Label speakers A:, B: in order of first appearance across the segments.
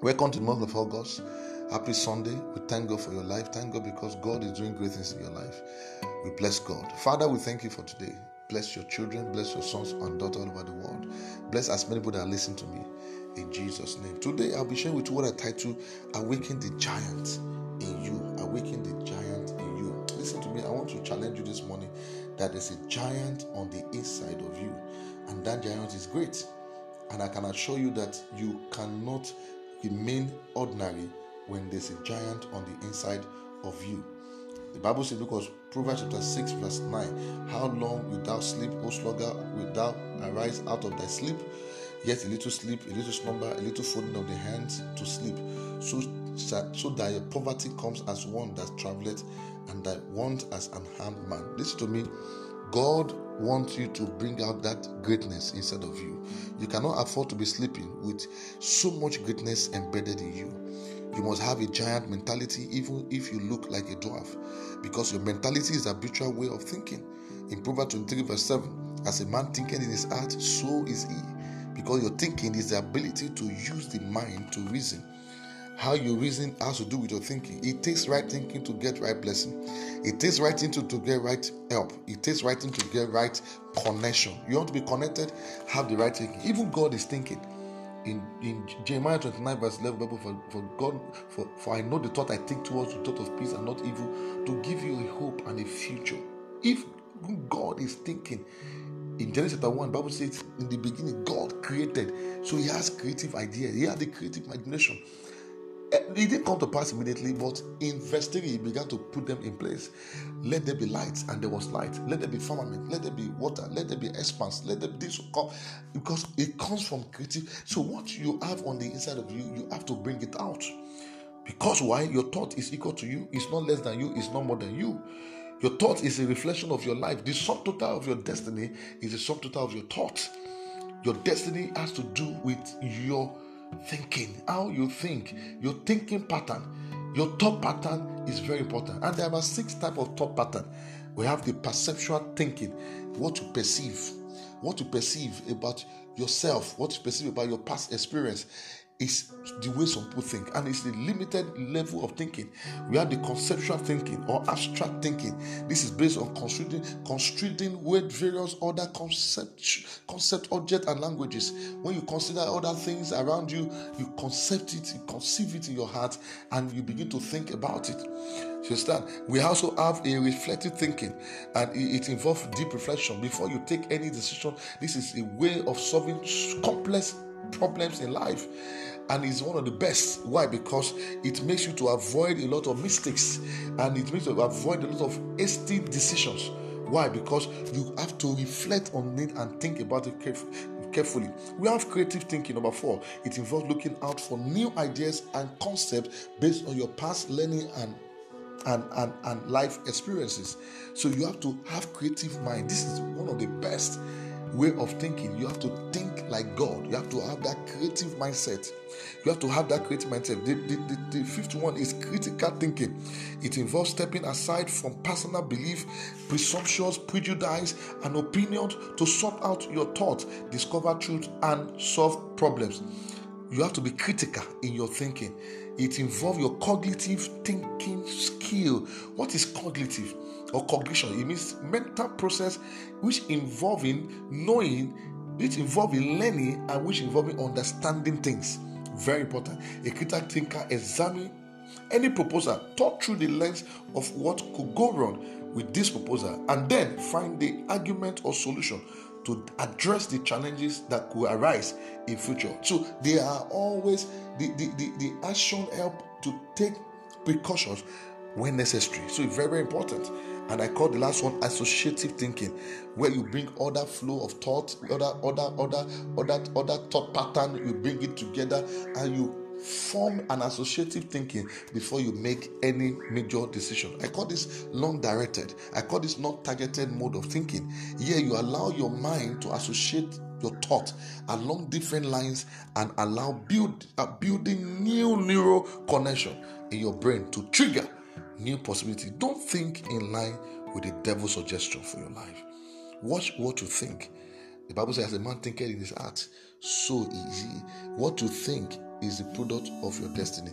A: Welcome to the month of August. Happy Sunday. We thank God for your life. Thank God because God is doing great things in your life. We bless God. Father, we thank you for today. Bless your children, bless your sons and daughters all over the world. Bless as many people that are listening to me. In Jesus' name. Today I'll be sharing with you what I title Awaken the Giant in You. Awaken the Giant in You. Listen to me. I want to challenge you this morning that there's a giant on the inside of you, and that giant is great. And I can assure you that you cannot remain ordinary when there's a giant on the inside of you. The Bible says, because Proverbs chapter 6, verse 9, How long wilt thou sleep, O sluggard, wilt thou arise out of thy sleep? Yet a little sleep, a little slumber, a little folding of the hands to sleep. So, so that your poverty comes as one that travelleth, and thy want as an armed man. Listen to me. God wants you to bring out that greatness inside of you. You cannot afford to be sleeping with so much greatness embedded in you. You must have a giant mentality, even if you look like a dwarf, because your mentality is a habitual way of thinking. In Proverbs 23, verse 7, as a man thinketh in his heart, so is he. Because your thinking is the ability to use the mind to reason. How you reason has to do with your thinking. It takes right thinking to get right blessing. It takes right thinking to get right help. It takes right thinking to get right connection. You want to be connected, have the right thinking. Even God is thinking. In, in Jeremiah 29, verse 11, Bible, for, for God, for, for I know the thought I think towards the thought of peace and not evil, to give you a hope and a future. If God is thinking, in Genesis chapter 1, Bible says in the beginning, God created. So he has creative ideas, he had the creative imagination. Eh, it didn't come to pass immediately, but in verse 3, he began to put them in place. Let there be light, and there was light. Let there be firmament. Let there be water. Let there be expanse. Let there be this come because it comes from creative. So, what you have on the inside of you, you have to bring it out. Because why? Your thought is equal to you, it's not less than you, it's not more than you. Your thought is a reflection of your life. The sum total of your destiny is the sum total of your thoughts. Your destiny has to do with your thinking, how you think, your thinking pattern. Your thought pattern is very important. And there are six types of thought pattern. We have the perceptual thinking, what you perceive, what you perceive about yourself, what you perceive about your past experience is the way some people think, and it's the limited level of thinking. We have the conceptual thinking or abstract thinking. This is based on constructing, construing with various other concept, concept, object, and languages. When you consider other things around you, you concept it, you conceive it in your heart, and you begin to think about it. You understand? We also have a reflective thinking, and it involves deep reflection before you take any decision. This is a way of solving complex problems in life and it's one of the best. Why? Because it makes you to avoid a lot of mistakes and it makes you avoid a lot of hasty decisions. Why? Because you have to reflect on it and think about it carefully. We have creative thinking number four. It involves looking out for new ideas and concepts based on your past learning and and, and, and life experiences. So you have to have creative mind. This is one of the best way of thinking. You have to think like God. You have to have that creative mindset. You have to have that creative mindset. The, the, the, the fifth one is critical thinking. It involves stepping aside from personal belief, presumptions, prejudice, and opinions to sort out your thoughts, discover truth, and solve problems. You have to be critical in your thinking. It involves your cognitive thinking skill. What is cognitive? or cognition. It means mental process which involving knowing, which involving learning, and which involving understanding things. Very important. A critical thinker examine any proposal thought through the lens of what could go wrong with this proposal and then find the argument or solution to address the challenges that could arise in future. So they are always the, the, the, the action help to take precautions when necessary. So it's very very important. And I call the last one associative thinking, where you bring other flow of thought, other other other other other thought pattern, you bring it together and you form an associative thinking before you make any major decision. I call this long directed. I call this non targeted mode of thinking. Here you allow your mind to associate your thought along different lines and allow build uh, building new neural connection in your brain to trigger new possibility. Don't think in line with the devil's suggestion for your life. Watch what you think. The Bible says, as a man thinketh in his heart, so easy. What you think is the product of your destiny.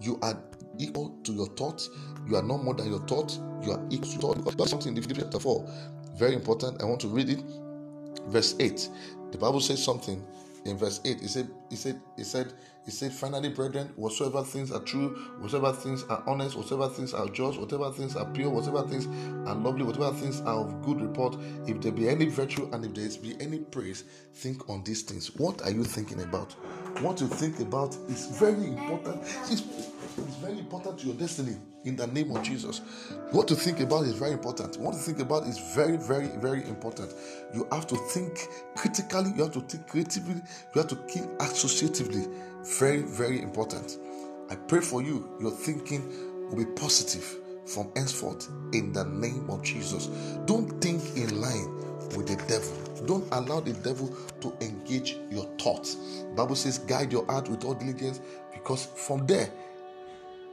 A: You are equal to your thoughts. You are not more than your thoughts. You are equal to thoughts. That's something in Philippians chapter 4. Very important. I want to read it. Verse 8. The Bible says something in verse 8. It said, it said, it said, it said, finally, brethren, whatsoever things are true, whatsoever things are honest, whatsoever things are just, whatever things are pure, whatever things are lovely, whatever things are of good report, if there be any virtue and if there be any praise, think on these things. What are you thinking about? What you think about is very important. It's, it's very important to your destiny in the name of Jesus. What to think about is very important. What to think about is very, very, very important. You have to think critically, you have to think creatively, you have to think associatively. Very, very important. I pray for you, your thinking will be positive from henceforth in the name of Jesus. Don't think in line with the devil. Don't allow the devil to engage your thoughts. Bible says, guide your heart with all diligence, because from there,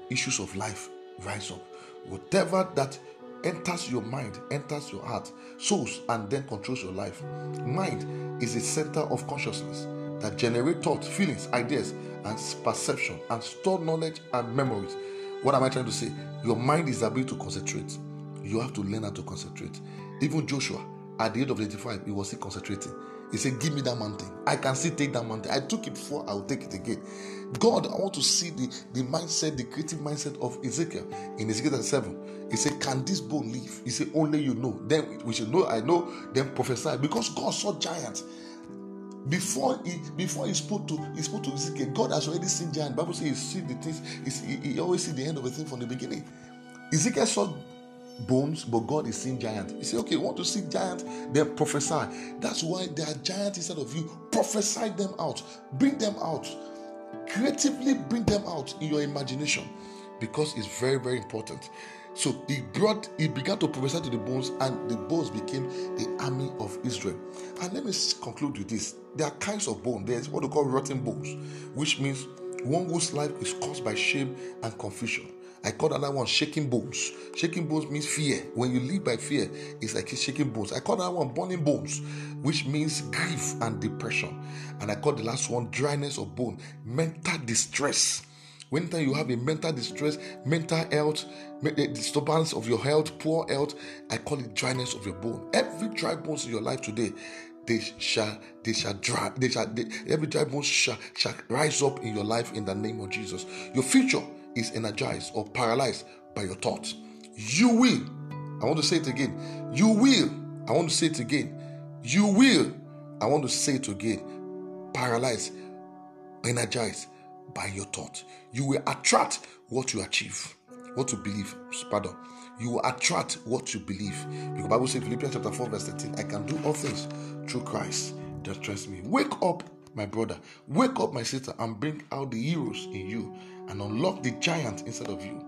A: issues of life rise up. Whatever that enters your mind, enters your heart, souls, and then controls your life. Mind is a center of consciousness that generate thoughts, feelings, ideas, and perception, and store knowledge and memories. What am I trying to say? Your mind is able to concentrate. You have to learn how to concentrate. Even Joshua, at the age of 85, he was still concentrating. He said, Give me that mountain. I can still take that mountain. I took it before, I will take it again. God, I want to see the, the mindset, the creative mindset of Ezekiel in Ezekiel 7. He said, Can this bone live? He said, Only you know. Then we should know, I know, then prophesy. Because God saw giants. Before he before he spoke to he spoke to Ezekiel, God has already seen giants. Bible says he see the things, he, he always see the end of a thing from the beginning. Ezekiel saw bones, but God is seeing giant. He said, Okay, you want to see giant, Then prophesy. That's why there are giants inside of you. Prophesy them out, bring them out, creatively bring them out in your imagination because it's very, very important. So he brought, he began to prophesy to the bones, and the bones became the army of Israel. And let me conclude with this: there are kinds of bone. There's what we call rotten bones, which means one whose life is caused by shame and confusion. I call that one shaking bones. Shaking bones means fear. When you live by fear, it's like shaking bones. I call that one burning bones, which means grief and depression. And I call the last one dryness of bone, mental distress. Whenever you have a mental distress, mental health, eh, disturbance of your health, poor health, I call it dryness of your bone. Every dry bones in your life today, they shall they shall dry they shall they, every dry bone shall, shall rise up in your life in the name of jesus your future is energized or paralyzed by your thoughts. You will, I want to say it again. You will, I want to say it again. You will, I want to say it again. Paralyzed, energized by your thought. You will attract what you achieve, what you believe. Pardon. You will attract what you believe. Because Bible says Philippians chapter 4, verse 13, I can do all things through Christ that trust me. Wake up, my brother. Wake up, my sister, and bring out the heroes in you and unlock the giant inside of you.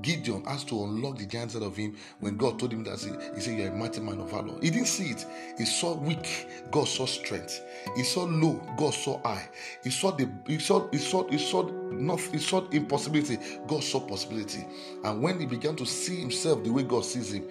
A: Gideon has to unlock the giant inside of him when God told him that he, said, You're a mighty man of valor. He didn't see it. He saw weak, God saw strength. He saw low, God saw high. He saw the he saw he saw he saw not he saw impossibility, God saw possibility. And when he began to see himself the way God sees him,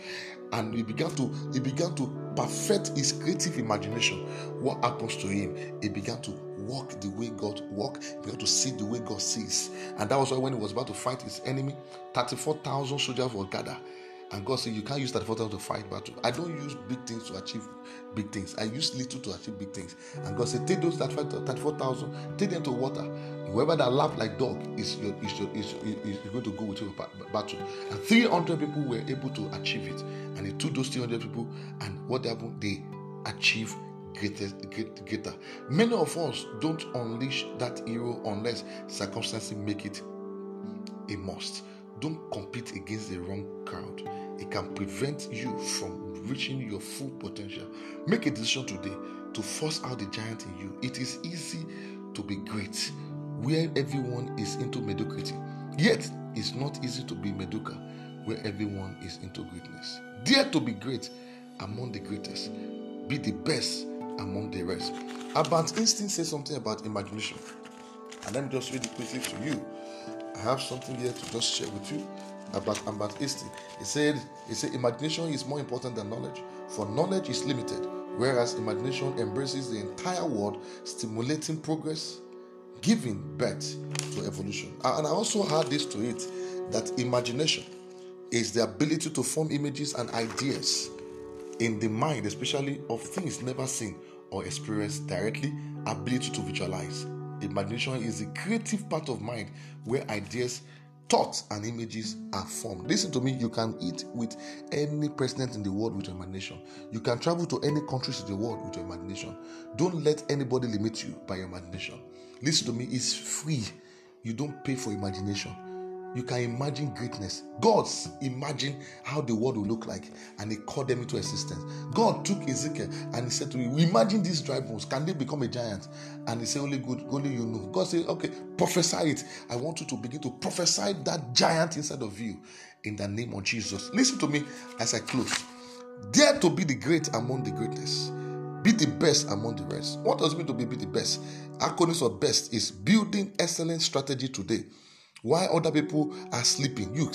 A: and he began to he began to perfect his creative imagination, what happens to him? He began to walk the way God walk, he began to see the way God sees. And that was why when he was about to fight his enemy, 34,000 soldiers were gathered. And God said, You can't use 34,000 to fight battle. I don't use big things to achieve big things. I use little to achieve big things. And God said, Take those 34,000, take them to water. Whoever that laughed like dog is, your, is, your, is, is, going to go with you battle. And 300 people were able to achieve it. And he took those 300 people, and what happened? They achieved greater, greater. Many of us don't unleash that hero unless circumstances make it a must. Don't compete against the wrong crowd. It can prevent you from reaching your full potential. Make a decision today to force out the giant in you. It is easy to be great where everyone is into mediocrity. Yet, it's not easy to be mediocre where everyone is into greatness. Dare to be great among the greatest. Be the best among the rest. Albert Einstein says something about imagination. And let me just read it quickly to you. I have something here to just share with you about Albert Einstein. He said, he said, imagination is more important than knowledge, for knowledge is limited, whereas imagination embraces the entire world, stimulating progress, giving birth to evolution. And I also add this to it that imagination is the ability to form images and ideas in the mind, especially of things never seen or experienced directly, ability to visualize. Imagination is the creative part of mind where ideas, thoughts, and images are formed. Listen to me, you can eat with any president in the world with your imagination. You can travel to any countries in the world with your imagination. Don't let anybody limit you by your imagination. Listen to me, it's free. You don't pay for imagination you can imagine greatness. God's imagine how the world will look like, and He called them into existence. God took Ezekiel and He said to him, Imagine these dry bones. Can they become a giant? And He said, Only good, only you know. God said, Okay, prophesy it. I want you to begin to prophesy that giant inside of you in the name of Jesus. Listen to me as I close. Dare to be the great among the greatness. Be the best among the rest. What does it mean to be, be the best? Acronyms of best is building excellent strategy today while other people are sleeping, you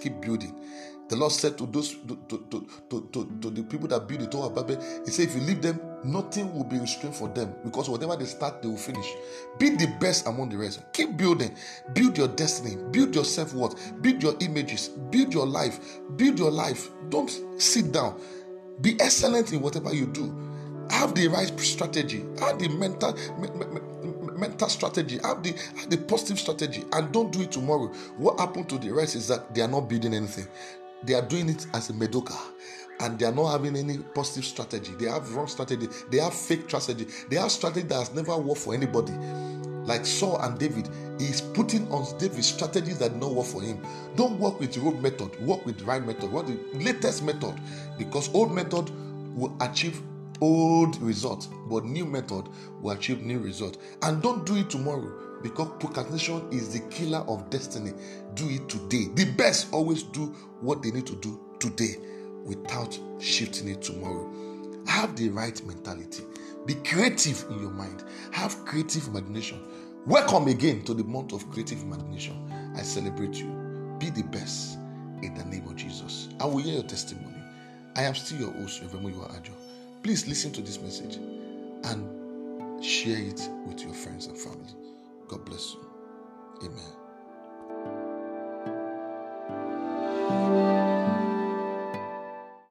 A: keep building. The Lord said to those to, to, to, to, to the people that build the Tower of Babel, He said, if you leave them, nothing will be restrained for them because whatever they start, they will finish. Be the best among the rest. Keep building. Build your destiny. Build your self worth. Build your images. Build your life. Build your life. Don't sit down. Be excellent in whatever you do. Have the right strategy. Have the mental mental strategy, have the have the positive strategy, and don't do it tomorrow. What happened to the rest is that they are not building anything. They are doing it as a medoka and they are not having any positive strategy. They have wrong strategy. They have fake strategy. They have strategy that has never worked for anybody. Like Saul and David, he's putting on David strategies that don't work for him. Don't work with the old method. Work with the right method. What the latest method? Because old method will achieve old result, but new method will achieve new result. And don't do it tomorrow because procrastination is the killer of destiny. Do it today. The best always do what they need to do today without shifting it tomorrow. Have the right mentality. Be creative in your mind. Have creative imagination. Welcome again to the month of creative imagination. I celebrate you. Be the best in the name of Jesus. I will hear your testimony. I am still your host, Reverend Ajo. Please listen to this message and share it with your friends and family. God bless you. Amen.